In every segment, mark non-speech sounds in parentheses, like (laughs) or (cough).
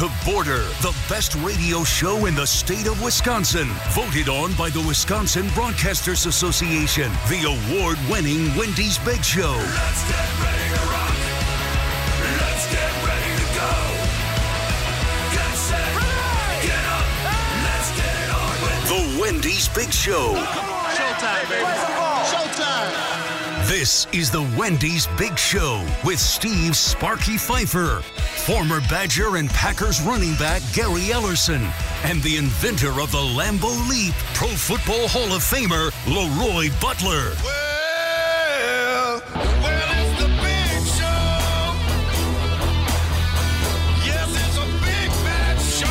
To Border, the best radio show in the state of Wisconsin. Voted on by the Wisconsin Broadcasters Association. The award winning Wendy's Big Show. Let's get ready to rock. Let's get ready to go. Get set. Get up. Let's get it on with The Wendy's Big Show. Showtime, baby. Showtime. This is the Wendy's Big Show with Steve Sparky Pfeiffer, former Badger and Packers running back Gary Ellerson, and the inventor of the Lambeau Leap, Pro Football Hall of Famer Leroy Butler. Well, well, it's the big show. Yes, it's a big bad show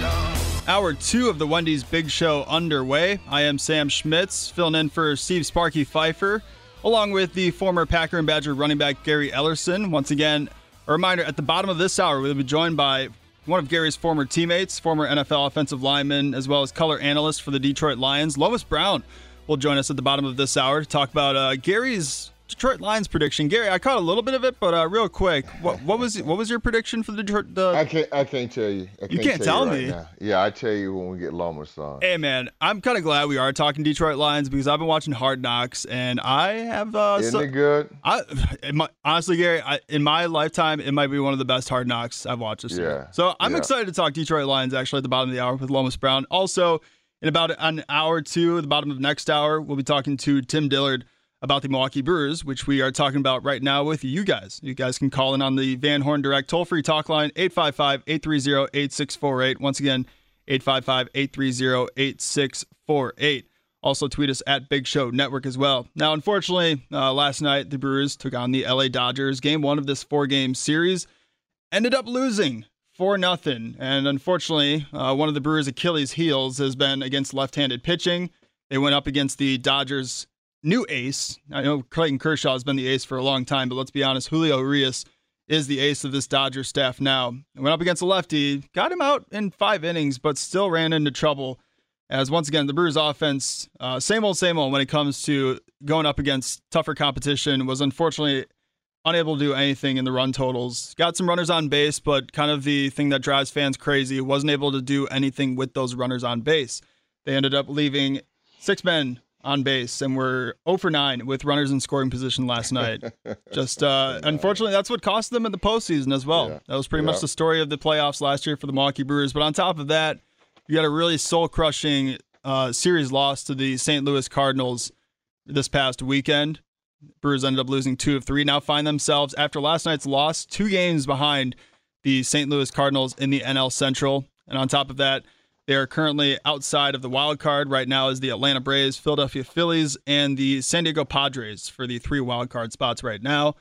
tonight. Hour two of the Wendy's Big Show underway. I am Sam Schmitz, filling in for Steve Sparky Pfeiffer, along with the former Packer and Badger running back Gary Ellerson. Once again, a reminder at the bottom of this hour, we'll be joined by one of Gary's former teammates, former NFL offensive lineman, as well as color analyst for the Detroit Lions, Lomas Brown, will join us at the bottom of this hour to talk about uh, Gary's Detroit Lions prediction. Gary, I caught a little bit of it, but uh, real quick, what, what was what was your prediction for the Detroit? The, I can't. I can't tell you. I You can't tell right me. now. Yeah, I tell you when we get Lomas on. Hey man, I'm kind of glad we are talking Detroit Lions because I've been watching Hard Knocks and I have. Uh, Isn't so- it good? I, might, honestly, Gary, I, in my lifetime, it might be one of the best Hard Knocks I've watched this year. Yeah, So I'm yeah. excited to talk Detroit Lions actually at the bottom of the hour with Lomas Brown. Also, in about an hour or two, at the bottom of next hour, we'll be talking to Tim Dillard about the Milwaukee Brewers, which we are talking about right now with you guys. You guys can call in on the Van Horn Direct toll free talk line 855 830 8648. Once again, 855 830 8648. Also, tweet us at Big Show Network as well. Now, unfortunately, uh, last night the Brewers took on the LA Dodgers. Game one of this four game series ended up losing 4 nothing. And unfortunately, uh, one of the Brewers' Achilles' heels has been against left handed pitching. They went up against the Dodgers' new ace. I know Clayton Kershaw has been the ace for a long time, but let's be honest, Julio Urias is the ace of this Dodgers staff now. Went up against a lefty, got him out in five innings, but still ran into trouble. As once again, the Brewers' offense, uh, same old, same old when it comes to going up against tougher competition, was unfortunately unable to do anything in the run totals. Got some runners on base, but kind of the thing that drives fans crazy, wasn't able to do anything with those runners on base. They ended up leaving six men on base and were 0 for 9 with runners in scoring position last (laughs) night. Just uh, unfortunately, that's what cost them in the postseason as well. Yeah. That was pretty much the story of the playoffs last year for the Milwaukee Brewers. But on top of that, you got a really soul crushing uh, series loss to the St. Louis Cardinals this past weekend. Brewers ended up losing two of three. Now find themselves after last night's loss, two games behind the St. Louis Cardinals in the NL Central. And on top of that, they are currently outside of the wild card right now is the Atlanta Braves, Philadelphia Phillies, and the San Diego Padres for the three wild card spots right now.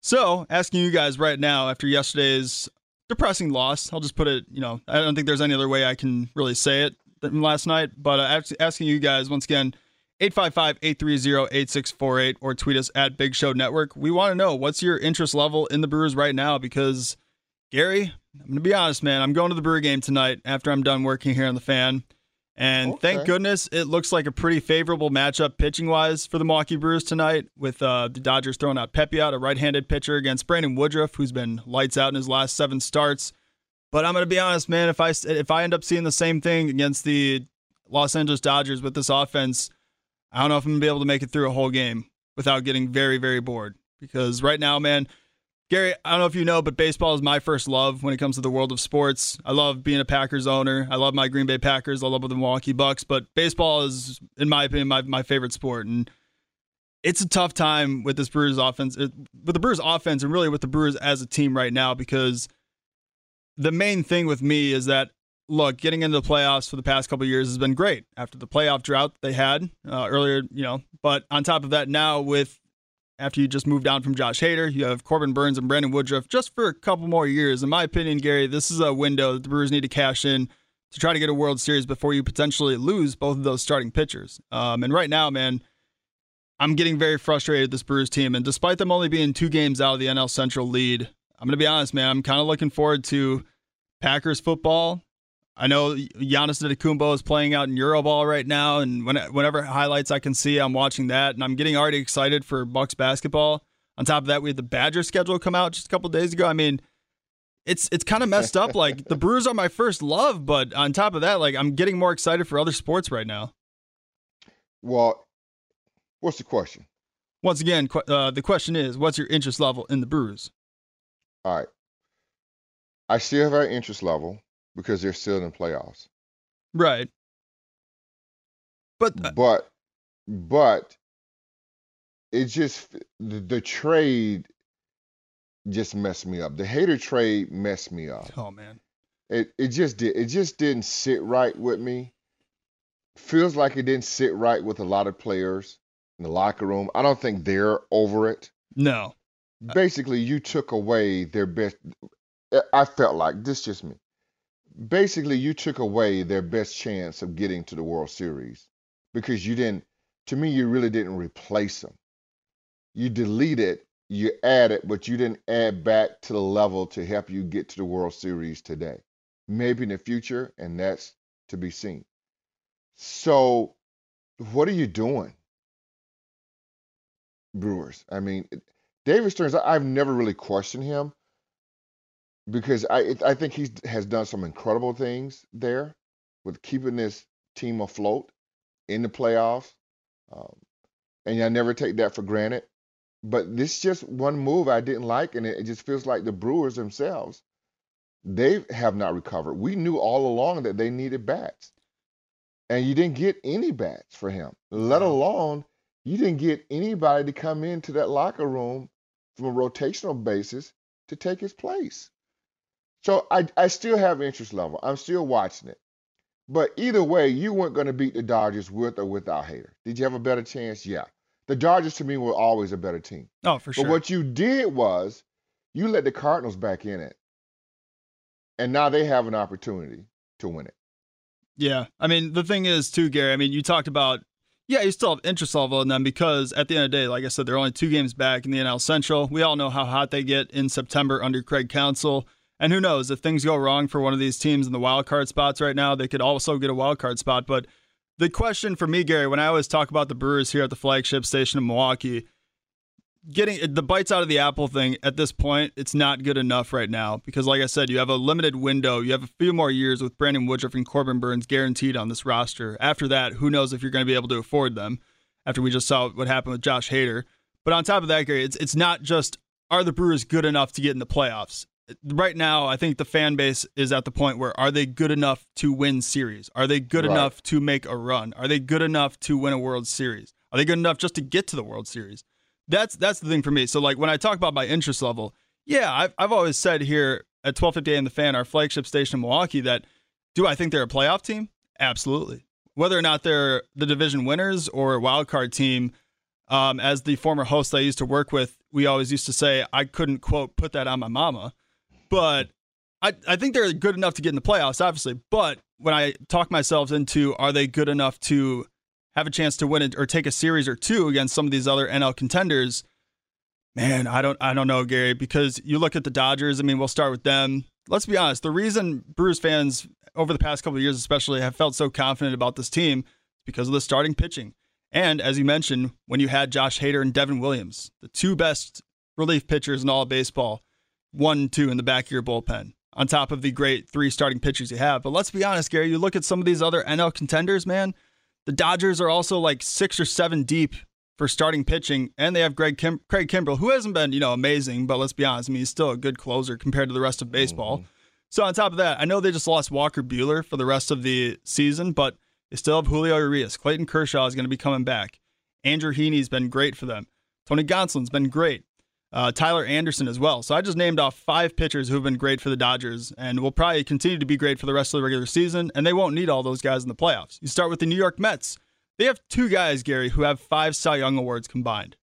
So, asking you guys right now after yesterday's depressing loss, I'll just put it, you know, I don't think there's any other way I can really say it than last night, but uh, asking you guys once again, 855-830-8648 or tweet us at Big Show Network. We want to know what's your interest level in the Brewers right now because Gary, I'm going to be honest, man. I'm going to the Brewer game tonight after I'm done working here on the fan. And thank goodness it looks like a pretty favorable matchup pitching wise for the Milwaukee Brewers tonight with uh, the Dodgers throwing out Pepiot, a right handed pitcher against Brandon Woodruff, who's been lights out in his last seven starts. But I'm going to be honest, man. If I if I end up seeing the same thing against the Los Angeles Dodgers with this offense, I don't know if I'm going to be able to make it through a whole game without getting very, very bored. Because right now, man, Gary, I don't know if you know, but baseball is my first love when it comes to the world of sports. I love being a Packers owner. I love my Green Bay Packers. I love the Milwaukee Bucks, but baseball is, in my opinion, my, my favorite sport. And it's a tough time with this Brewers offense, with the Brewers offense, and really with the Brewers as a team right now because the main thing with me is that look, getting into the playoffs for the past couple years has been great after the playoff drought they had uh, earlier, you know. But on top of that, now with after you just moved on from Josh Hader, you have Corbin Burnes and Brandon Woodruff just for a couple more years. In my opinion, Gary, this is a window that the Brewers need to cash in to try to get a World Series before you potentially lose both of those starting pitchers. Um, and right now, man, I'm getting very frustrated with this Brewers team. And despite them only being two games out of the NL Central lead, I'm going to be honest, man, I'm kind of looking forward to Packers football I know Giannis Antetokounmpo is playing out in Euroball right now, and when, whenever highlights I can see, I'm watching that, and I'm getting already excited for Bucks basketball. On top of that, we had the Badger schedule come out just a couple days ago. I mean, it's it's kind of messed up. Like the Brewers are my first love, but on top of that, like I'm getting more excited for other sports right now. Well, what's the question? Once again, uh, the question is, what's your interest level in the Brewers? All right, I still have our interest level because they're still in the playoffs. Right. But uh, but but it just the, the trade just messed me up. The Hader trade messed me up. Oh man. It it just did. It just didn't sit right with me. Feels like it didn't sit right with a lot of players in the locker room. I don't think they're over it. No. Basically, you took away their best. I felt like this just me basically you took away their best chance of getting to the World Series because you didn't to me you really didn't replace them. You deleted, you added, but you didn't add back to the level to help you get to the World Series today. Maybe in the future, and that's to be seen. So what are you doing? Brewers. I mean, David Stearns, I've never really questioned him because I I think he has done some incredible things there with keeping this team afloat in the playoffs, um, and I never take that for granted. But this just one move I didn't like, and it, it just feels like the Brewers themselves they have not recovered. We knew all along that they needed bats, and you didn't get any bats for him. Let alone you didn't get anybody to come into that locker room from a rotational basis to take his place. So I, I still have interest level. I'm still watching it. But either way, you weren't going to beat the Dodgers with or without Hader. Did you have a better chance? Yeah. The Dodgers to me were always a better team. Oh, for sure. But what you did was you let the Cardinals back in it. And now they have an opportunity to win it. Yeah. I mean, the thing is, too, Gary, I mean, you talked about, yeah, you still have interest level in them because at the end of the day, like I said, they're only two games back in the NL Central. We all know how hot they get in September under Craig Counsell. And who knows if things go wrong for one of these teams in the wild card spots right now, they could also get a wild card spot. But the question for me, Gary, when I always talk about the Brewers here at the flagship station in Milwaukee, getting the bites out of the apple thing at this point, it's not good enough right now because, like I said, you have a limited window. You have a few more years with Brandon Woodruff and Corbin Burnes guaranteed on this roster. After that, who knows if you're going to be able to afford them? After we just saw what happened with Josh Hader. But on top of that, Gary, it's it's not just are the Brewers good enough to get in the playoffs right now, I think the fan base is at the point where are they good enough to win series? Are they good right. enough to make a run? Are they good enough to win a World Series? Are they good enough just to get to the World Series? That's that's the thing for me. So like when I talk about my interest level, yeah, I've I've always said here at 1250 AM the fan, our flagship station in Milwaukee, that do I think they're a playoff team? Absolutely. Whether or not they're the division winners or a wild card team, um, as the former host I used to work with, we always used to say I couldn't quote put that on my mama but I, I think they're good enough to get in the playoffs, obviously. But when I talk myself into are they good enough to have a chance to win it or take a series or two against some of these other NL contenders, man, I don't I don't know, Gary, because you look at the Dodgers, I mean, we'll start with them. Let's be honest, the reason Brewers fans over the past couple of years especially have felt so confident about this team is because of the starting pitching. And as you mentioned, when you had Josh Hader and Devin Williams, the two best relief pitchers in all baseball, one, two in the back of your bullpen on top of the great three starting pitchers you have. But let's be honest, Gary, you look at some of these other NL contenders, man. The Dodgers are also like six or seven deep for starting pitching, and they have Greg Kim- Craig Kimbrell, who hasn't been, you know, amazing, but let's be honest, I mean, he's still a good closer compared to the rest of baseball. Mm-hmm. So on top of that, I know they just lost Walker Buehler for the rest of the season, but they still have Julio Urias. Clayton Kershaw is going to be coming back. Andrew Heaney's been great for them. Tony Gonsolin's been great. Uh, Tyler Anderson as well. So I just named off five pitchers who have been great for the Dodgers and will probably continue to be great for the rest of the regular season. And they won't need all those guys in the playoffs. You start with the New York Mets. They have two guys, Gary, who have five Cy Young awards combined.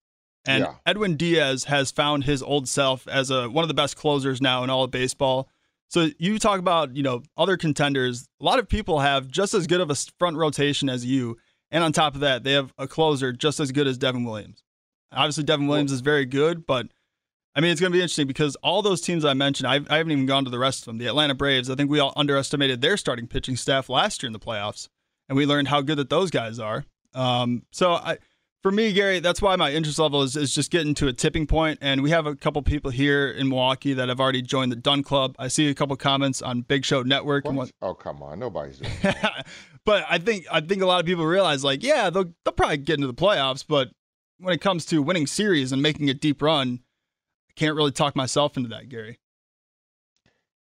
And Yeah. Edwin Diaz has found his old self as a one of the best closers now in all of baseball. So you talk about, you know, other contenders. A lot of people have just as good of a front rotation as you. And on top of that, they have a closer just as good as Devin Williams. Obviously, Devin Williams is very good, but I mean, it's going to be interesting because all those teams I mentioned, I've, I haven't even gone to the rest of them. The Atlanta Braves, I think we all underestimated their starting pitching staff last year in the playoffs, and we learned how good that those guys are. Um, so I, for me, Gary, that's why my interest level is, is just getting to a tipping point. And we have a couple people here in Milwaukee that have already joined the Dun Club. I see a couple comments on Big Show Network and what? Oh come on, nobody's doing that. (laughs) but I think I think a lot of people realize like, yeah, they'll they'll probably get into the playoffs, but when it comes to winning series and making a deep run, can't really talk myself into that, Gary.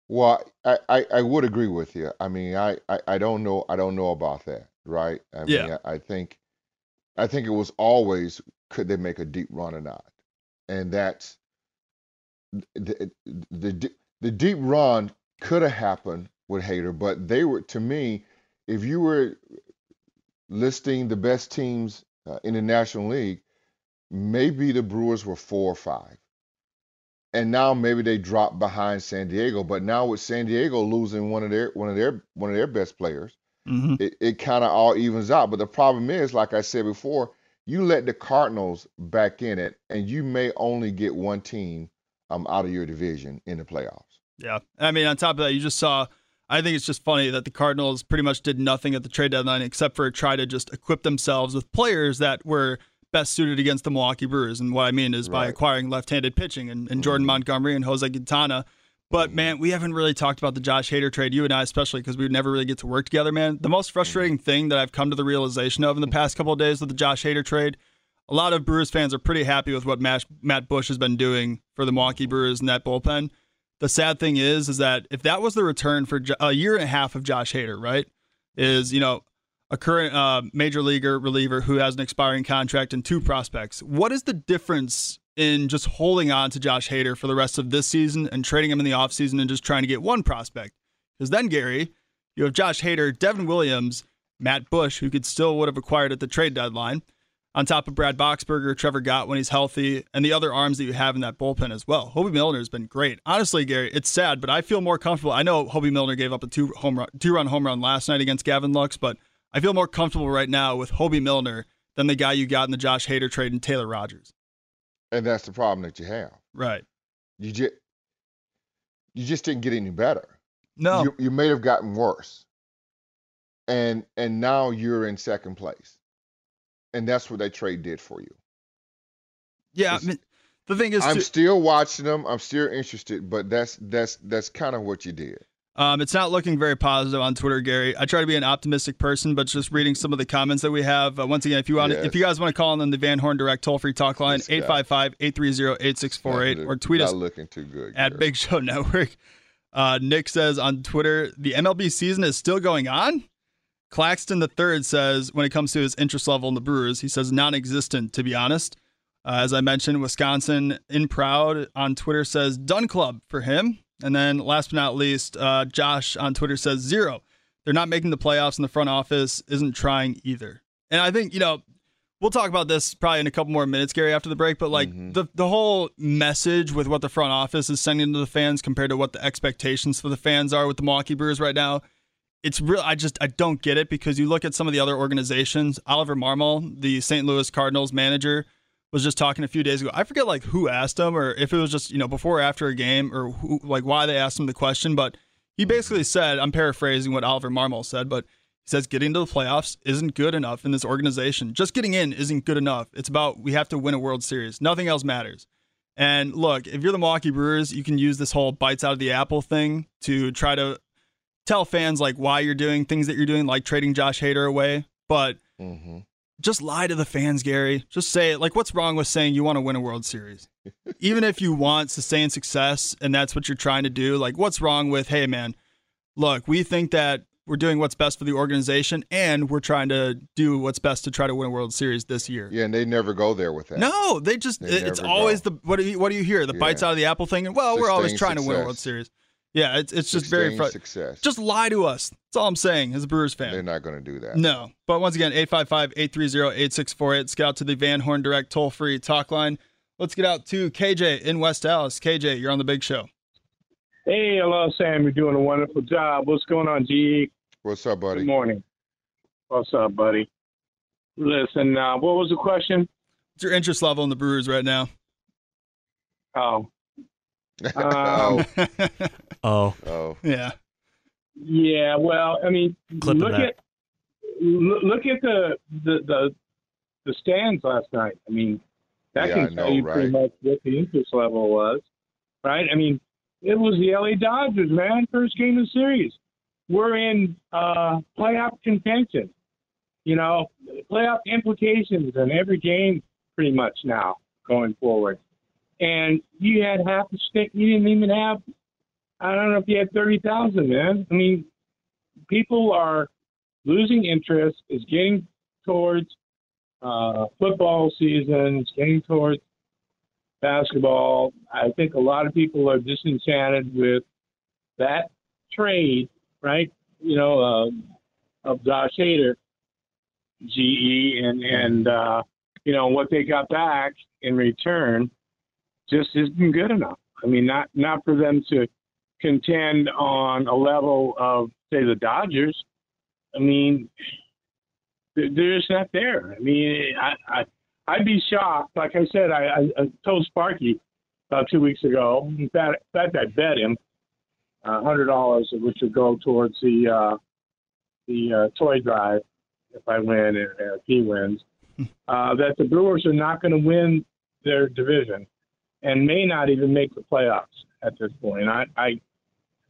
Well, I, I, I would agree with you. I mean, I, I, I don't know I don't know about that, right? I mean, Yeah. I, I think I think it was always could they make a deep run or not, and that's the the the, the deep run could have happened with Hader, but they were to me, if you were listing the best teams uh, in the National League, maybe the Brewers were four or five. And now maybe they drop behind San Diego, but now with San Diego losing one of their one of their one of their best players, Mm-hmm. it, it kind of all evens out. But the problem is, like I said before, you let the Cardinals back in it, and you may only get one team um out of your division in the playoffs. Yeah. I mean, on top of that, you just saw. I think it's just funny that the Cardinals pretty much did nothing at the trade deadline except for try to just equip themselves with players that were best suited against the Milwaukee Brewers. And what I mean is by acquiring left-handed pitching and, and mm-hmm. Jordan Montgomery and Jose Quintana. But mm-hmm. man, we haven't really talked about the Josh Hader trade, you and I especially, because we never really get to work together, man. The most mm-hmm. frustrating thing that I've come to the realization of in the past couple of days with the Josh Hader trade, a lot of Brewers fans are pretty happy with what Matt, Matt Bush has been doing for the Milwaukee Brewers in that bullpen. The sad thing is, is that if that was the return for a year and a half of Josh Hader, right, is you know a current uh, major leaguer reliever who has an expiring contract and two prospects. What is the difference in just holding on to Josh Hader for the rest of this season and trading him in the offseason and just trying to get one prospect? Because then, Gary, you have Josh Hader, Devin Williams, Matt Bush, who could still would have acquired at the trade deadline, on top of Brad Boxberger, Trevor Gott when he's healthy, and the other arms that you have in that bullpen as well. Hoby Milner has been great. Honestly, Gary, it's sad, but I feel more comfortable. I know Hoby Milner gave up a two home run, two run home run last night against Gavin Lux, but I feel more comfortable right now with Hoby Milner than the guy you got in the Josh Hader trade and Taylor Rogers. And that's the problem that you have. Right. You just you just didn't get any better. No. You, you may have gotten worse. And and now you're in second place. And that's what that trade did for you. yeah. I mean, the thing is, I'm too- still watching them. I'm still interested, but that's that's that's kind of what you did. Um, it's not looking very positive on Twitter, Gary. I try to be an optimistic person, but just reading some of the comments that we have. Uh, once again, if you want, Yes. if you guys want to call in on the Van Horn Direct toll free talk line This 855-830-8648 or tweet us looking too good. at Big Show (laughs) Network. Uh, Nick says on Twitter, the MLB season is still going on. Claxton the third says when it comes to his interest level in the Brewers, he says non-existent to be honest. Uh, as I mentioned, Wisconsin in proud on Twitter says done club for him. And then last but not least, uh, Josh on Twitter says zero. They're not making the playoffs, and the front office isn't trying either. And I think you know we'll talk about this probably in a couple more minutes, Gary, after the break. But like Mhm. the the whole message with what the front office is sending to the fans compared to what the expectations for the fans are with the Milwaukee Brewers right now, it's real. I just I don't get it because you look at some of the other organizations. Oliver Marmol, the St. Louis Cardinals manager, was just talking a few days ago. I forget like who asked him or if it was just you know before or after a game or who, like why they asked him the question, but he basically said, I'm paraphrasing what Oliver Marmol said, but he says getting to the playoffs isn't good enough in this organization. Just getting in isn't good enough. It's about we have to win a World Series. Nothing else matters. And look, if you're the Milwaukee Brewers, you can use this whole bites out of the apple thing to try to tell fans like why you're doing things that you're doing, like trading Josh Hader away. But Mhm. Just lie to the fans, Gary. Just say it. Like, what's wrong with saying you want to win a World Series? (laughs) Even if you want sustained success and that's what you're trying to do, like, what's wrong with, hey, man, look, we think that we're doing what's best for the organization and we're trying to do what's best to try to win a World Series this year. Yeah, and they never go there with that. No, they just, They it's always go. the, what do you, what do you hear? The bites out of the apple thing. And, well, we're always trying to win a. World Series. Yeah, it's, it's just very Sustained success. Just lie to us. That's all I'm saying as a Brewers fan. They're not going to do that. No. But once again, 855 830 8648. Let's get out to the Van Horn Direct toll free talk line. Let's get out to KJ in West Allis. KJ, you're on the big show. Hey, hello, Sam. You're doing a wonderful job. What's going on, G? What's up, buddy? Good morning. What's up, buddy? Listen, uh, what was the question? What's your interest level in the Brewers right now? Oh, oh, (laughs) Oh, oh, yeah. yeah. Well, I mean, Clip of look that. at look look at the, the the the stands last night. I mean, that Yeah, can tell know, you pretty much what the interest level was, right? I mean, it was the LA Dodgers, man. First game of the series. We're in uh, playoff contention. You know, playoff implications in every game, pretty much now going forward. And you had half the stick. You didn't even have. I don't know if you had thirty thousand, man. I mean, people are losing interest. Is getting towards uh, football season. It's getting towards basketball. I think a lot of people are disenchanted with that trade, right? You know, uh, of Josh Hader, GE, and and uh, you know what they got back in return just isn't good enough. I mean, not not for them to contend on a level of say the Dodgers. I mean, they're just not there. I mean, I, I I'd be shocked. Like I said, I, I, I told Sparky about two weeks ago. In fact, in fact I bet him a hundred dollars, which would go towards the uh, the uh, toy drive if I win and if he wins. Uh, that the Brewers are not going to win their division and may not even make the playoffs at this point. I I,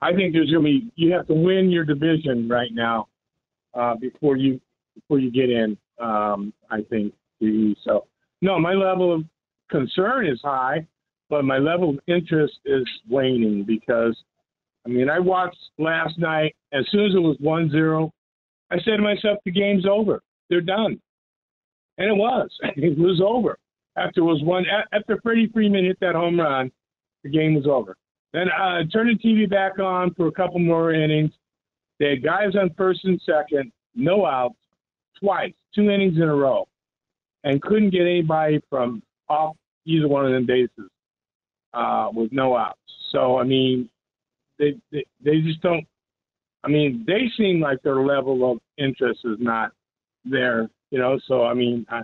I think there's going to be you have to win your division right now uh, before you before you get in. Um, I think so. No, my level of concern is high, but my level of interest is waning because I mean I watched last night. As soon as it was one zero, I said to myself, the game's over. They're done, and it was. (laughs) It was over after was one after Freddie Freeman hit that home run. The game was over. Then uh, turned the TV back on for a couple more innings. They had guys on first and second, no outs, twice, two innings in a row, and couldn't get anybody from off either one of them bases uh, with no outs. So I mean, they, they they just don't. I mean, they seem like their level of interest is not there. You know, so I mean, I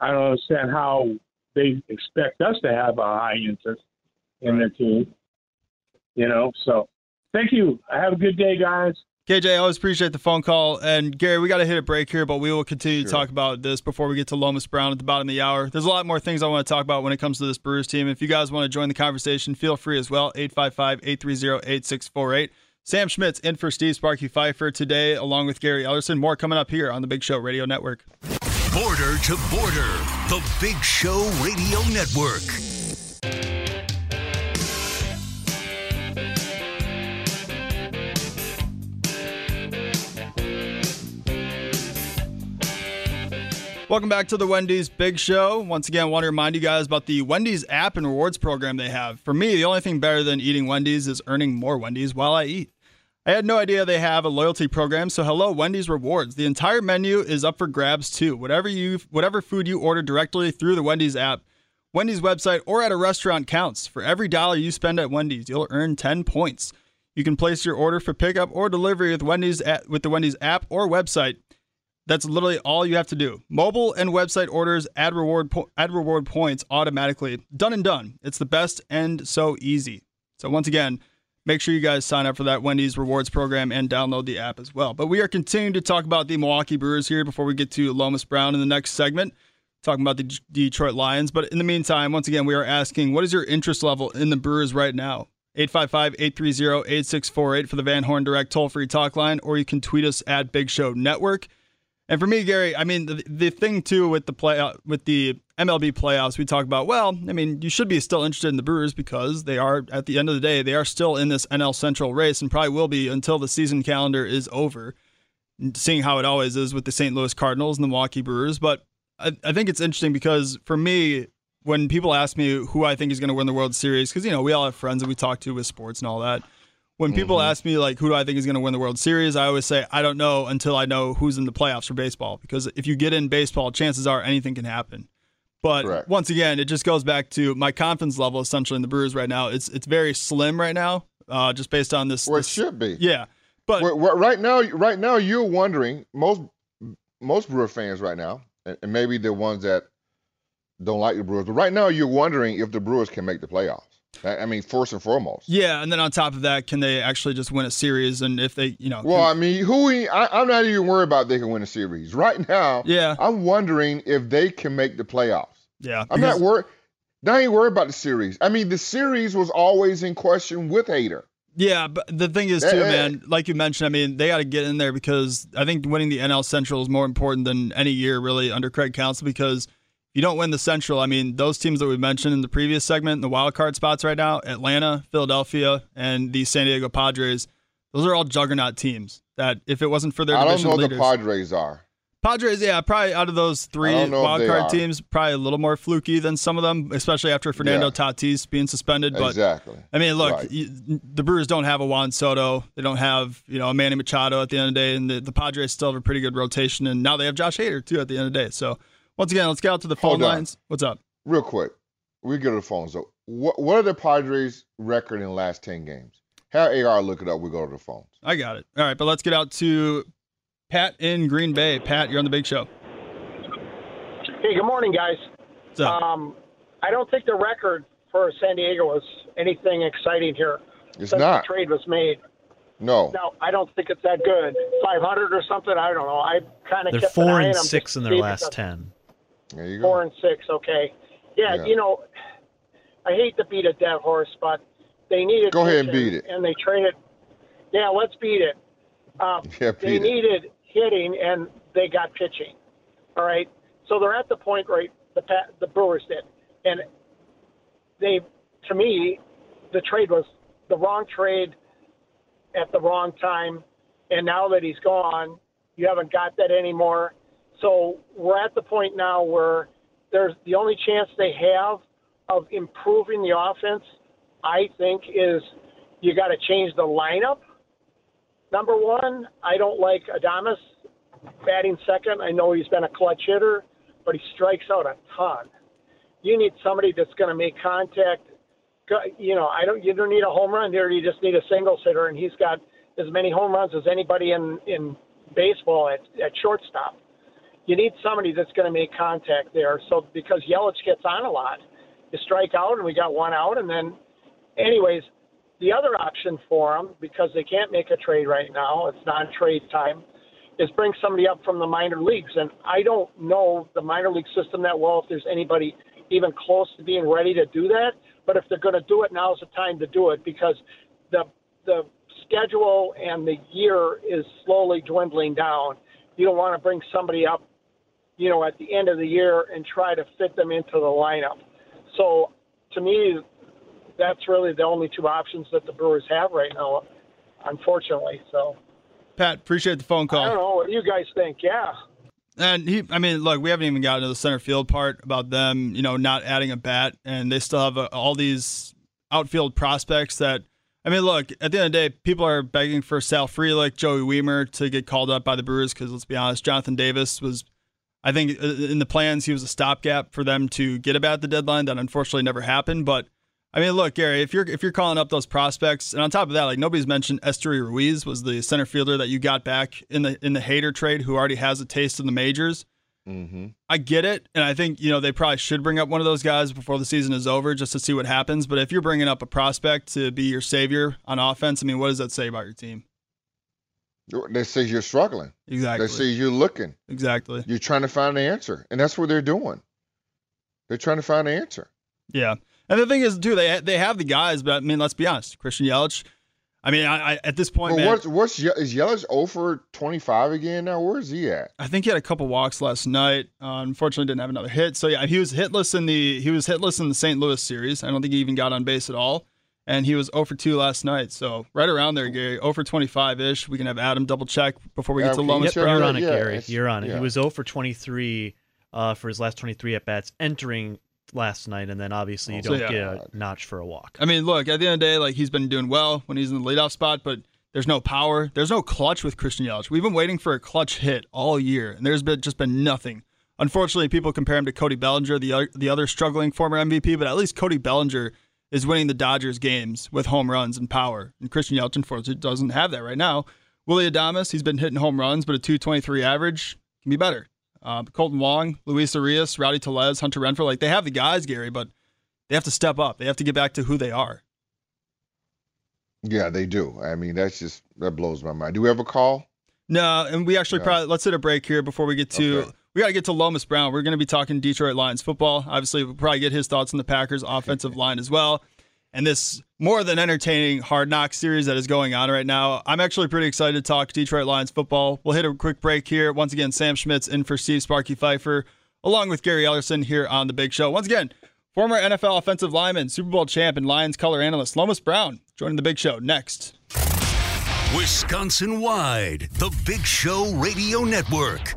I don't understand how they expect us to have a high interest in their team. You know, so thank you. Have a good day, guys. KJ, I always appreciate the phone call. And Gary, we got to hit a break here, but we will continue to talk about this before we get to Lomas Brown at the bottom of the hour. There's a lot more things I want to talk about when it comes to this Brewers team. If you guys want to join the conversation, feel free as well. 855 830 8648. Sam Schmitz in for Steve Sparky Pfeiffer today, along with Gary Ellerson. More coming up here on the Big Show Radio Network. Border to Border, the Big Show Radio Network. Welcome back to the Wendy's Big Show. Once again, I want to remind you guys about the Wendy's app and rewards program they have. For me, the only thing better than eating Wendy's is earning more Wendy's while I eat. I had no idea they have a loyalty program, so hello Wendy's Rewards. The entire menu is up for grabs too. Whatever you whatever food you order directly through the Wendy's app, Wendy's website, or at a restaurant counts. For every dollar you spend at Wendy's, you'll earn 10 points. You can place your order for pickup or delivery with Wendy's at, with the Wendy's app or website. That's literally all you have to do. Mobile and website orders add reward po- add reward points automatically. Done and done. It's the best and so easy. So once again, make sure you guys sign up for that Wendy's rewards program and download the app as well. But we are continuing to talk about the Milwaukee Brewers here before we get to Lomas Brown in the next segment, talking about the D- Detroit Lions. But in the meantime, once again, we are asking, what is your interest level in the Brewers right now? 855-830-8648 for the Van Horn Direct toll-free talk line, or you can tweet us at Big Show Network. And for me, Gary, I mean the, the thing too with the play uh, with the MLB playoffs, we talk about. Well, I mean you should be still interested in the Brewers because they are at the end of the day they are still in this NL Central race and probably will be until the season calendar is over. Seeing how it always is with the St. Louis Cardinals and the Milwaukee Brewers, but I, I think it's interesting because for me, when people ask me who I think is going to win the World Series, because you know we all have friends that we talk to with sports and all that. When people Mm-hmm. ask me like who do I think is going to win the World Series, I always say I don't know until I know who's in the playoffs for baseball. Because if you get in baseball, chances are anything can happen. But Correct. once again, it just goes back to my confidence level essentially in the Brewers right now. It's it's very slim right now, uh, just based on this. It this- should be. Yeah, but Well, well, right now, right now, you're wondering most most Brewer fans right now, and, and maybe the ones that don't like the Brewers, but right now you're wondering if the Brewers can make the playoffs. I, mean, first and foremost. yeah, and then on top of that, can they actually just win a series? And if they, you know, Well, can- I mean, who I, I'm not even worried about they can win a series right now. yeah, I'm wondering if they can make the playoffs. yeah, I'm because- not worried. I ain't worried about the series. I mean, the series was always in question with Hader. Yeah, but the thing is Eh, too, eh. man. Like you mentioned, I mean, they got to get in there because I think winning the NL Central is more important than any year really under Craig Counsell Because you don't win the Central, I mean, those teams that we mentioned in the previous segment, the wild card spots right now, Atlanta, Philadelphia, and the San Diego Padres, those are all juggernaut teams. That if it wasn't for their I don't know leaders, the Padres are. Padres, yeah, probably out of those three don't know if wild card are. teams, probably a little more fluky than some of them, especially after Fernando Yeah. Tatis being suspended. But exactly. I mean, look, Right. you, the Brewers don't have a Juan Soto. They don't have, you know, a Manny Machado at the end of the day, and the, the Padres still have a pretty good rotation. And now they have Josh Hader too at the end of the day. So once again, let's get out to the phone lines. What's up? Real quick, we go to the phones. So, what what are the Padres' record in the last ten games? Have AR look it up. We go to the phones. I got it. All right, but let's get out to Pat in Green Bay. Pat, you're on the big show. Hey, good morning, guys. What's up? Um, I don't think the record for San Diego was anything exciting here It's since not. the trade was made. No. Now, I don't think it's that good. 500 or something. I don't know. I kind of They're an four eye and on six in their see last because- ten. There you go. Four and six. Okay. Yeah, Yeah. you know, I hate to beat a dead horse, but they needed. Go ahead and beat it. And they traded. Yeah, let's beat it. Um, (laughs) Yeah, they it. needed hitting, and they got pitching. All right, so they're at the point right the the Brewers did, and they, to me, the trade was the wrong trade at the wrong time, and now that he's gone, you haven't got that anymore. So we're at the point now where there's the only chance they have of improving the offense, I think, is you got to change the lineup. Number one, I don't like Adames batting second. I know he's been a clutch hitter, but he strikes out a ton. You need somebody that's going to make contact. You know, I don't. You don't need a home run here. You just need a singles hitter, and he's got as many home runs as anybody in in baseball at at shortstop. You need somebody that's going to make contact there. So because Yelich gets on a lot, you strike out, and we got one out, and then, anyways, the other option for them because they can't make a trade right now. It's non-trade time. Is bring somebody up from the minor leagues, and I don't know the minor league system that well. If there's anybody even close to being ready to do that, but if they're going to do it, now's the time to do it because the the schedule and the year is slowly dwindling down. You don't want to bring somebody up, you know, at the end of the year and try to fit them into the lineup. So to me, that's really the only two options that the Brewers have right now, unfortunately. So Pat, appreciate the phone call. I don't know what you guys think. Yeah. And he, I mean, look, we haven't even gotten to the center field part about them, you know, not adding a bat, and they still have uh all these outfield prospects that. I mean, look, at the end of the day, people are begging for Sal Frelick, Joey Wiemer to get called up by the Brewers because let's be honest, Jonathan Davis was, I think, uh, in the plans, he was a stopgap for them to get about the deadline. That unfortunately never happened. But I mean, look, Gary, if you're if you're calling up those prospects, and on top of that, like nobody's mentioned Esteury Ruiz was the center fielder that you got back in the in the Hader trade, who already has a taste in the majors. Mm-hmm. I get it, and I think you know they probably should bring up one of those guys before the season is over just to see what happens. But if you're bringing up a prospect to be your savior on offense, I mean, what does that say about your team? They say you're struggling. Exactly. They say you're looking. exactly. You're trying to find the answer, and that's what they're doing. They're trying to find the answer. Yeah. And the thing is, too, they they have the guys, but I mean, let's be honest. Christian Yelich, I mean, I, I at this point, But man, what's what's is Yelich over twenty five again now? Where's he at? I think he had a couple walks last night. Uh, unfortunately, didn't have another hit. So yeah, he was hitless in the he was hitless in the St. Louis series. I don't think he even got on base at all. And he was 0 for 2 last night. So right around there, Gary, 0 for 25 ish. We can have Adam double check before we get Yeah, to can you Lomas check Brown. You're on it, yeah, Gary. You're on it. yeah. He was 0 for 23 uh, for his last 23 at bats entering last night, and then obviously you don't so get a notch for a walk. I mean, look, at the end of the day, like he's been doing well when he's in the leadoff spot, but there's no power. There's no clutch with Christian Yelich. We've been waiting for a clutch hit all year, and there's been just been nothing. Unfortunately, people compare him to Cody Bellinger, the other, the other struggling former MVP, but at least Cody Bellinger is winning the Dodgers games with home runs and power. And Christian Yelich, unfortunately, doesn't have that right now. Willy Adames, he's been hitting home runs, but a 223 average can be better. Uh, Kolten Wong, Luis Urias, Rowdy Tellez, Hunter Renfroe, like they have the guys, Gary, but they have to step up. They have to get back to who they are. Yeah, they do. I mean, that's just that blows my mind. Do we have a call? No, and we actually No. probably let's hit a break here before we get to Okay. We got to get to Lomas Brown. We're going to be talking Detroit Lions football. Obviously, we'll probably get his thoughts on the Packers offensive (laughs) line as well. And this more than entertaining hard knock series that is going on right now. I'm actually pretty excited to talk Detroit Lions football. We'll hit a quick break here. Once again, Sam Schmitz in for Steve Sparky Pfeiffer, along with Gary Ellerson here on the Big Show. Once again, former NFL offensive lineman, Super Bowl champ, and Lions color analyst Lomas Brown joining the Big Show next. Wisconsin wide, the Big Show Radio Network.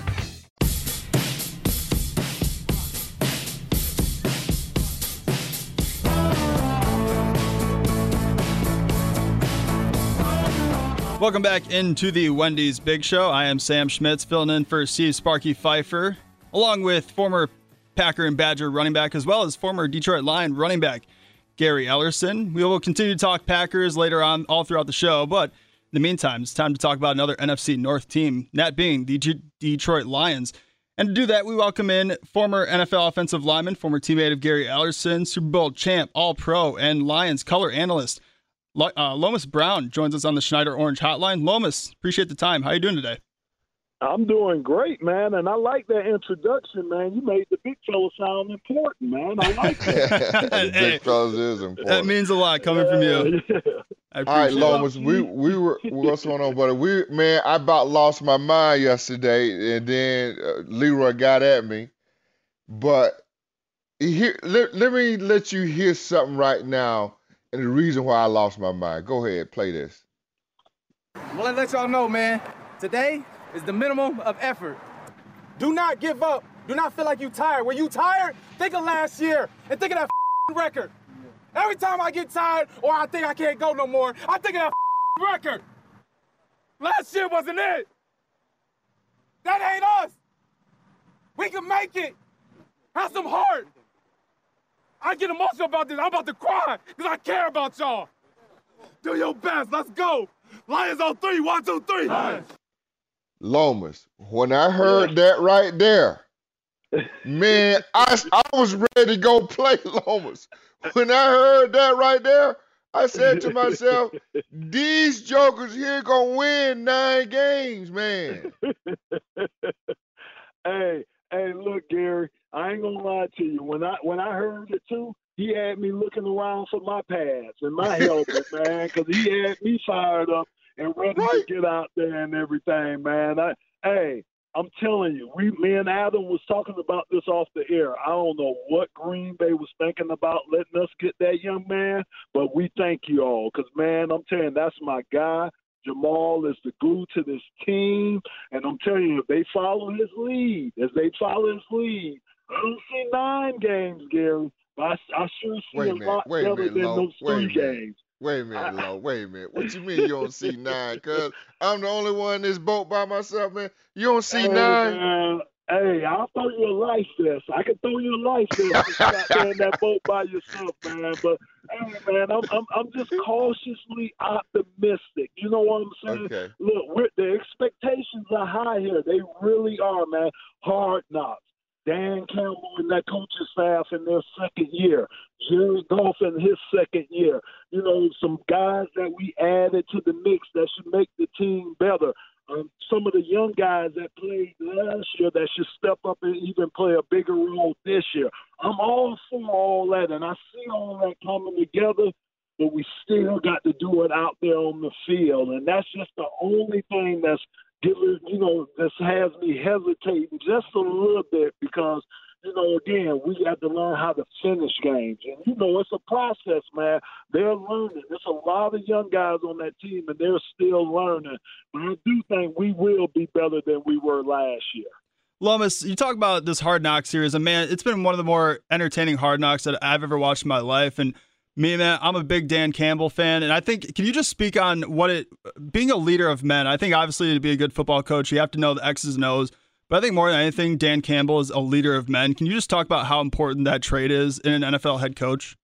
Welcome back into the Wendy's Big Show. I am Sam Schmitz, filling in for Steve Sparky Pfeiffer, along with former Packer and Badger running back, as well as former Detroit Lion running back Gary Ellerson. We will continue to talk Packers later on, all throughout the show. But in the meantime, it's time to talk about another NFC North team, that being the G- Detroit Lions. And to do that, we welcome in former NFL offensive lineman, former teammate of Gary Ellerson, Super Bowl champ, All Pro, and Lions color analyst. Lo- Uh, Lomas Brown joins us on the Schneider Orange Hotline. Lomas, appreciate the time. How are you doing today? I'm doing great, man, and I like that introduction, man. You made the big fella sound important, man. I like (laughs) that. the big fellas is important. That means a lot coming from you. Yeah. I All right, appreciate it. Lomas, we we were what's going on, buddy? We man, I about lost my mind yesterday, and then uh, Leroy got at me. But here, let, let me let you hear something right now, and the reason why I lost my mind. Go ahead, play this. Well, let let y'all know, man. Today is the minimum of effort. Do not give up. Do not feel like you tired. When you tired, think of last year and think of that (laughs) record. Every time I get tired or I think I can't go no more, I think of that (laughs) record. Last year wasn't it. That ain't us. We can make it. Have some heart. I get emotional about this. I'm about to cry because I care about y'all. Do your best. Let's go. Lions on three. One, two, three. Lomas, when I heard that right there, (laughs) man, I, I was ready to go play (laughs) Lomas. When I heard that right there, I said to myself, (laughs) these jokers here gonna win nine games, man. hey, hey, look, Gary, I ain't gonna lie to you. When I when I heard it too, he had me looking around for my pads and my helmet, (laughs) man, because he had me fired up and ready to get out there and everything, man. I, hey, I'm telling you, we, me and Adam was talking about this off the air. I don't know what Green Bay was thinking about letting us get that young man, but we thank you all because, man, I'm telling you, that's my guy. Jamaal is the glue to this team, and I'm telling you, if they follow his lead, as they follow his lead, I don't see nine games, Gary, but I, I sure see Wait a minute, lot wait a better minute, than Lo. those three minute. games. Wait a minute, Lo. Wait a minute. What you mean you don't see nine? Cause I'm the only one in this boat by myself, man. You don't see Hey, nine? man, hey, I'll throw you a life vest. I can throw you a life vest there in that boat by yourself, man. But hey, man, I'm I'm I'm just cautiously optimistic. You know what I'm saying? Okay. Look, we're, the expectations are high here. They really are, man. Hard knocks. Dan Campbell and that coaching staff in their second year. Jared Goff in his second year. You know, some guys that we added to the mix that should make the team better. Um, some of the young guys that played last year that should step up and even play a bigger role this year. I'm all for all that, and I see all that coming together, but we still got to do it out there on the field, and that's just the only thing that's you know, this has me hesitating just a little bit because you know, again, we have to learn how to finish games. And, you know, it's a process, man. They're learning. There's a lot of young guys on that team, and they're still learning. But I do think we will be better than we were last year. Lomas, you talk about this Hard Knock series, and man, it's been one of the more entertaining Hard Knocks that I've ever watched in my life. And me, man, I'm a big Dan Campbell fan, and I think can you just speak on what it being a leader of men? I think obviously to be a good football coach, you have to know the X's and O's. But I think more than anything, Dan Campbell is a leader of men. Can you just talk about how important that trait is in an NFL head coach?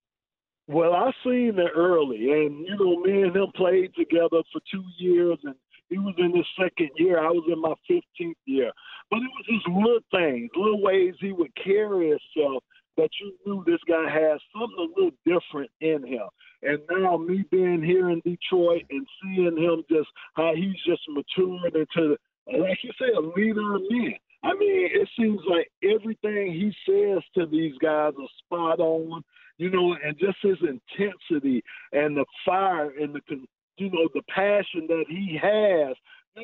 Well, I seen it early, and you know, me and him played together for two years, and he was in his second year. I was in my fifteenth year. But it was just little things, little ways he would carry himself that you knew this guy has something a little different in him. And now me being here in Detroit and seeing him just how he's just matured into, like you say, a leader of men. I mean, it seems like everything he says to these guys are spot on, you know, and just his intensity and the fire and the, you know, the passion that he has,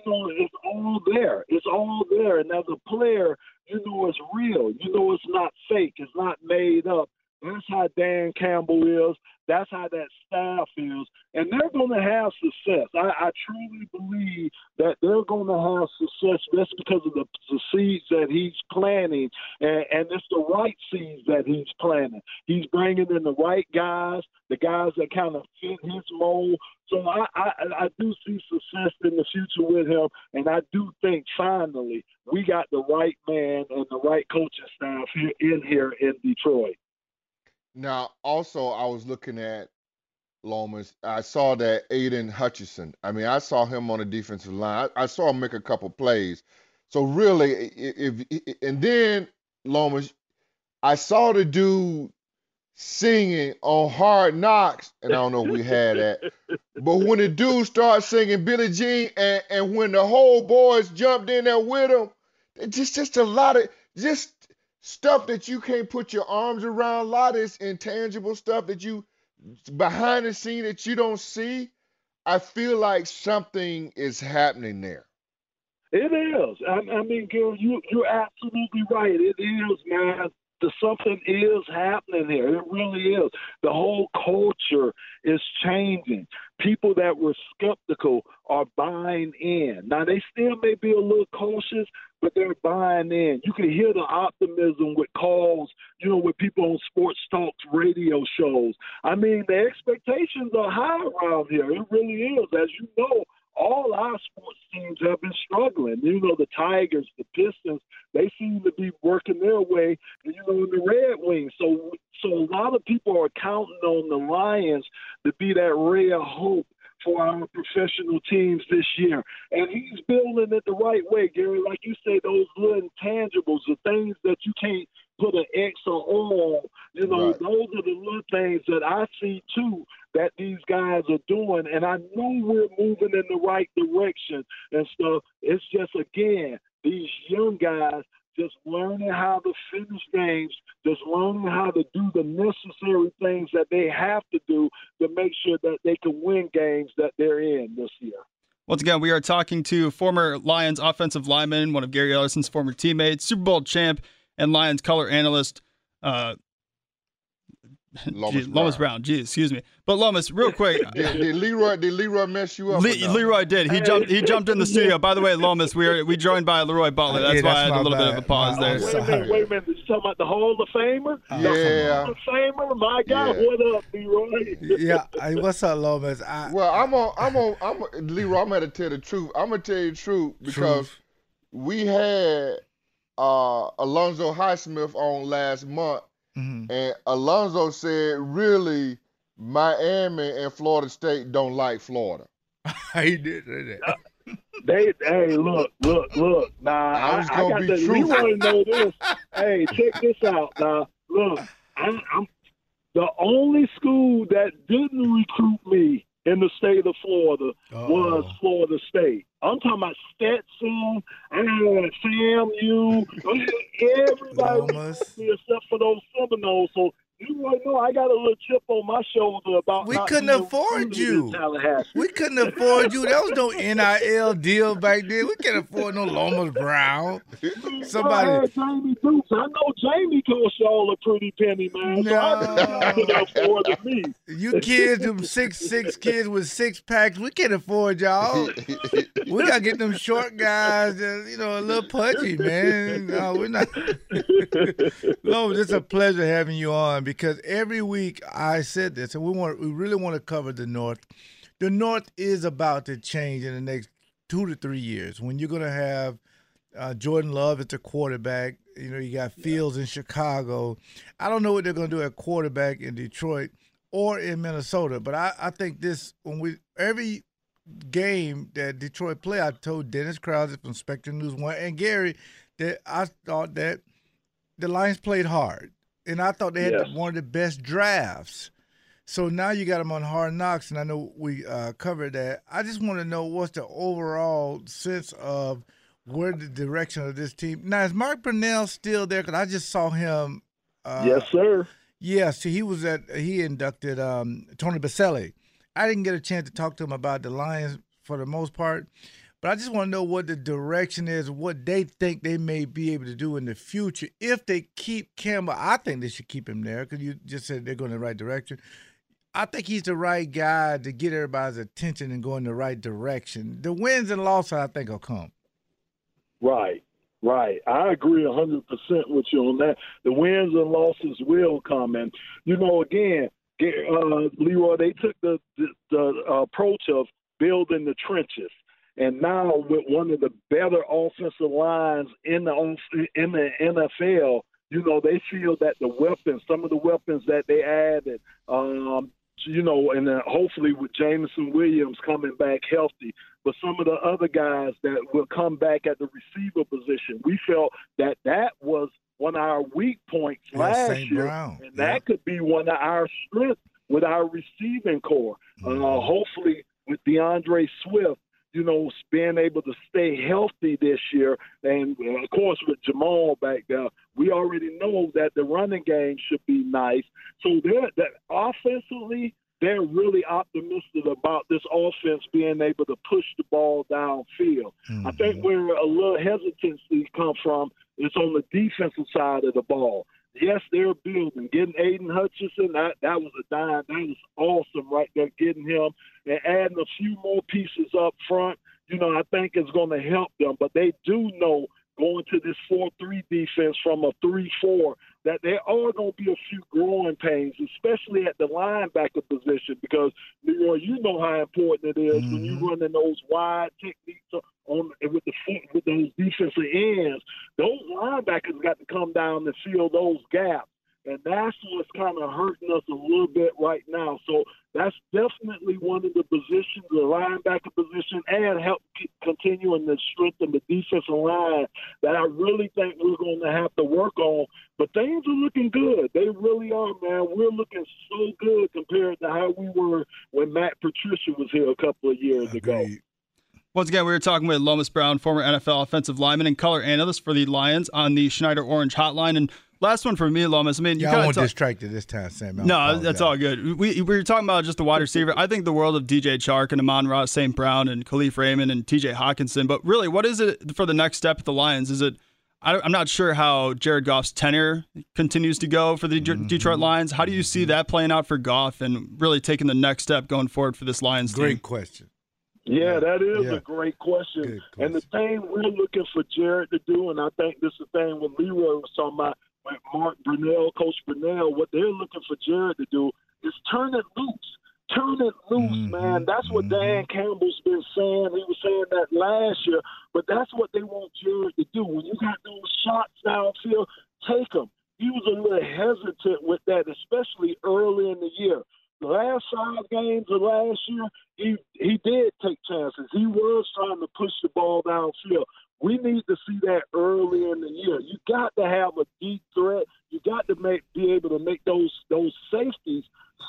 know, it's all there. It's all there. And as a player, you know it's real. You know it's not fake. It's not made up. That's how Dan Campbell is. That's how that staff is. And they're going to have success. I, I truly believe that they're going to have success just because of the, the seeds that he's planting. And, and it's the right seeds that he's planting. He's bringing in the right guys, the guys that kind of fit his mold. So I, I, I do see success in the future with him. And I do think finally we got the right man and the right coaching staff here in here in Detroit. Now, also, I was looking at Lomas. I saw that Aidan Hutchinson. I mean, I saw him on the defensive line. I, I saw him make a couple plays. So really, if, if and then Lomas, I saw the dude singing on Hard Knocks, and I don't know if we had that. But when the dude started singing Billie Jean, and, and when the whole boys jumped in there with him, just just a lot of just stuff that you can't put your arms around. A lot of this intangible stuff that you behind the scene that you don't see. I feel like something is happening there. It is. I, I mean, Gil, you you're absolutely right. It is, man. Something is happening here. It really is. The whole culture is changing. People that were skeptical are buying in. Now they still may be a little cautious, but they're buying in. You can hear the optimism with calls, you know, with people on sports talks, radio shows. I mean, the expectations are high around here. It really is. As you know, all our sports teams have been struggling. You know, the Tigers, the Pistons, they seem to be working their way, you know, in the Red Wings. So, so a lot of people are counting on the Lions to be that ray of hope for our professional teams this year. And he's building it the right way, Gary. Like you say, those little intangibles, the things that you can't put an X or O on, you know, Right. those are the little things that I see too that these guys are doing. And I know we're moving in the right direction and stuff. It's just, again, these young guys just learning how to finish games, just learning how to do the necessary things that they have to do to make sure that they can win games that they're in this year. Once again, we are talking to former Lions offensive lineman, one of Gary Ellison's former teammates, Super Bowl champ, and Lions color analyst, uh, Lomas Gee, Lomas Brown. Gee, excuse me. But Lomas, real (laughs) quick. Did, did Leroy did Leroy mess you up? Le- no? Leroy did. He jumped. He jumped in the studio. By the way, Lomas, we are we joined by Leroy Butler. That's Yeah, why that's I had a my little bit of a pause My- there. Wait a minute, wait a minute. You talking about the Hall of Famer? The Yeah. Hall of Famer? My God, Yeah. what up, Leroy? yeah. Hey, what's up, Lomas? I, Well, I'm on. I'm on. I'm on- Leroy. I'm gonna tell the truth. I'm gonna tell you the truth because Truth. we had uh Alonzo Highsmith on last month, Mhm. and Alonzo said really Miami and Florida State don't like Florida. (laughs) he did say that. They, hey, look, look, look. Now, I I, was gonna got be to. We truthful. want to know this. hey, check this out. Now, look, I, I'm the only school that didn't recruit me in the state of Florida was Florida State. I'm talking about Stetson, I had FAMU, everybody except for those Seminoles. So you right know I got a little chip on my shoulder about We couldn't afford you. We couldn't afford you. There was no NIL deal back then. We can't afford no Lomas Brown. Somebody. had Jamie Dukes. I know Jamie cost y'all a pretty penny, man. So I could afford me. You kids, them six six kids with six packs, we can't afford y'all. We gotta get them short guys, uh, you know, a little pudgy, man. No, we're not. (laughs) Lomas, it's a pleasure having you on because every week I said this, and we want, we really want to cover the North. The North is about to change in the next two to three years when you're gonna have uh, Jordan Love at the quarterback. You know, you got Fields in Chicago. I don't know what they're going to do at quarterback in Detroit or in Minnesota, but I, I think this when we every game that Detroit play, I told Dennis Krause from Spectrum News One and Gary that I thought that the Lions played hard, and I thought they had Yes. one of the best drafts. So now you got them on Hard Knocks, and I know we uh, covered that. I just want to know what's the overall sense of where the direction of this team. Now is Mark Brunell still there? Because I just saw him. Uh, yes, sir. Yes, he was at. He inducted um, Tony Boselli. I didn't get a chance to talk to him about the Lions for the most part, but I just want to know what the direction is, what they think they may be able to do in the future if they keep Campbell. I think they should keep him there because you just said they're going in the right direction. I think he's the right guy to get everybody's attention and go in the right direction. The wins and losses, I think, will come. Right, right. I agree 100% with you on that. The wins and losses will come. And, you know, again, Ga- uh, Leroy, they took the, the, the approach of building the trenches. And now with one of the better offensive lines in the in the NFL, you know they feel that the weapons, some of the weapons that they added, um, you know, and hopefully with Jameson Williams coming back healthy, but some of the other guys that will come back at the receiver position, we felt that that was one of our weak points Yeah, last St. year, Brown. and that could be one of our strengths with our receiving core. Mm-hmm. Uh, hopefully, with DeAndre Swift, you know, being able to stay healthy this year, and uh, of course with Jamaal back there, we already know that the running game should be nice. So they're that offensively, they're really optimistic about this offense being able to push the ball downfield. I think where a little hesitancy comes from is on the defensive side of the ball. Yes, they're building. Getting Aidan Hutchinson, that, that was a dime. That was awesome right there, getting him and adding a few more pieces up front, you know, I think it's going to help them. But they do know going to this 4 3 defense from a 3 4 that there are going to be a few growing pains, especially at the linebacker position, because, Leroy, you know how important it is when you're mm-hmm. running those wide techniques on with the foot, with those defensive ends. Those linebackers got to come down and fill those gaps. And that's what's kind of hurting us a little bit right now. So that's definitely one of the positions, the linebacker position, and help keep continuing to strengthen the defensive line that I really think we're going to have to work on. But things are looking good. They really are, man. We're looking so good compared to how we were when Matt Patricia was here a couple of years ago. Once again, we were talking with Lomas Brown, former NFL offensive lineman and color analyst for the Lions on the Schneider Orange Hotline. And last one for me, Lomas. I mean, you Yeah, I kinda won't talk- distract you this time, Sam. I No, apologize. that's all good. We, we were talking about just the wide receiver. I think the world of DJ Chark and Amon-Ra St. Brown and Kalif Raymond and TJ Hockenson. But really, what is it for the next step at the Lions? Is it, I, I'm not sure how Jared Goff's tenure continues to go for the Mm-hmm. Detroit Lions. How do you see that playing out for Goff and really taking the next step going forward for this Lions team? Great question. Yeah, that is Yeah. a great question. And the thing we're looking for Jared to do, and I think this is the thing what Leroy was talking about with Mark Brunell, Coach Brunell, what they're looking for Jared to do is turn it loose. Turn it loose, mm-hmm. man. That's what mm-hmm. Dan Campbell's been saying. He was saying that last year, but that's what they want Jared to do. When you got those shots downfield, take them. He was a little hesitant with that, especially early in the year. The last five games of last year, he he did take chances. He was trying to push the ball downfield. We need to see that early in the year. You got to have a deep threat. You got to make be able to make those those safeties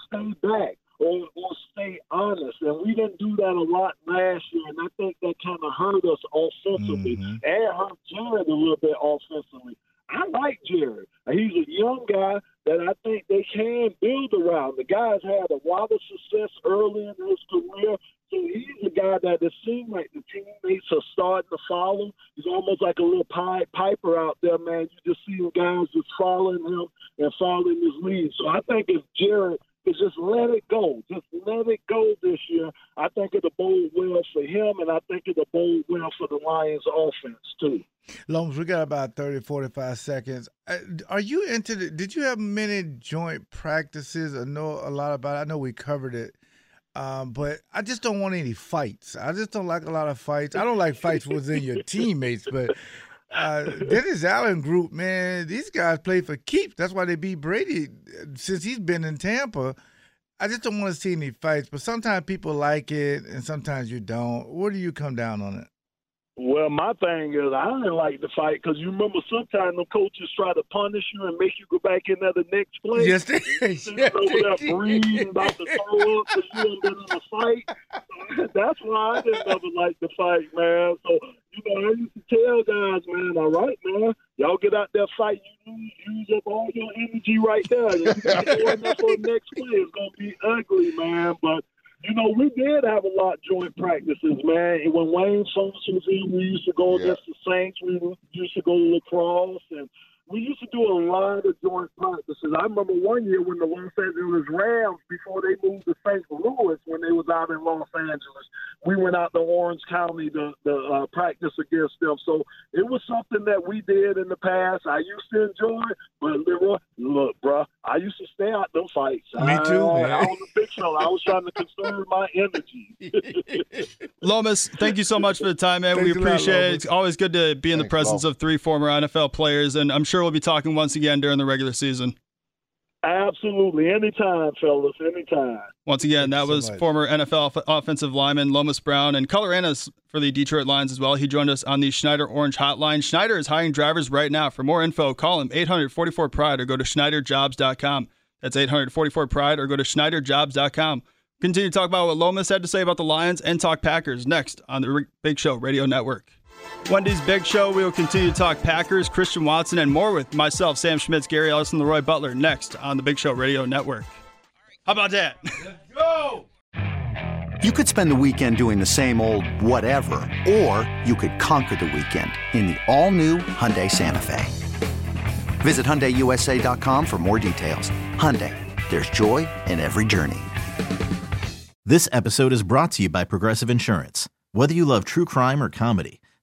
stay back or or stay honest. And we didn't do that a lot last year, and I think that kind of hurt us offensively mm-hmm. and hurt Jared a little bit offensively. I like Jared. He's a young guy that I think they can build around. The guy's had a lot of success early in his career. Guy that it seems like the teammates are starting to follow. He's almost like a little Pied Piper out there, man. You just see the guys just following him and following his lead. So I think if Jared is just let it go, just let it go this year, I think it'll bode well for him, and I think it'll bode well for the Lions offense, too. Lomas, we got about 30, 45 seconds. Uh, Are you into the, did you have many joint practices? I know a lot about it. I know we covered it. Um, but I just don't want any fights. I just don't like a lot of fights. I don't like fights within your (laughs) teammates, but uh, Dennis Allen group, man, these guys play for keeps. That's why they beat Brady uh, since he's been in Tampa. I just don't want to see any fights, but sometimes people like it and sometimes you don't. Where do you come down on it? Well, my thing is, I didn't like the fight because you remember sometimes the coaches try to punish you and make you go back in there the next play. Yes, they- (laughs) (laughs) yes, over they there did. breathing, about to throw up because you been in a fight. (laughs) That's why I didn't ever like the fight, man. So, you know, I used to tell guys, man, all right, man, y'all get out there fight, you use, use up all your energy right there. If you got to go in there for the next play, it's going to be ugly, man. But you know, we did have a lot of joint practices, man. And when Wayne Fontes was in, we used to go against the Saints. We used to go to La Crosse, and we used to do a lot of joint practices. I remember one year when the Los Angeles Rams, before they moved to St. Louis, when they was out in Los Angeles, we went out to Orange County to, to uh, practice against them. So it was something that we did in the past. I used to enjoy it, but Leroy, look, bro, I used to stay out them fights. Me too, I, man. I was a big fella. I was trying to conserve my energy. (laughs) Lomas, thank you so much for the time, man. we Thanks a lot, appreciate it. It's always good to be in the presence Lomas. of three former NFL players, and I'm sure we'll be talking once again during the regular season. Absolutely. Anytime, fellas. Anytime. Once again, that was much. former NFL off- offensive lineman Lomas Brown and color analyst for the Detroit Lions as well. He joined us on the Schneider Orange Hotline. Schneider is hiring drivers right now. For more info, call him 844 Pride or go to SchneiderJobs.com. That's 844 Pride or go to SchneiderJobs.com. Continue to talk about what Lomas had to say about the Lions and talk Packers next on the Ri- Big Show Radio Network. Wendy's Big Show. We will continue to talk Packers, Christian Watson, and more with myself, Sam Schmitz, Gary Ellison, Leroy Butler next on the Big Show Radio Network. How about that? Go! You could spend the weekend doing the same old whatever, or you could conquer the weekend in the all-new Hyundai Santa Fe. Visit HyundaiUSA.com for more details. Hyundai, there's joy in every journey. This episode is brought to you by Progressive Insurance. Whether you love true crime or comedy,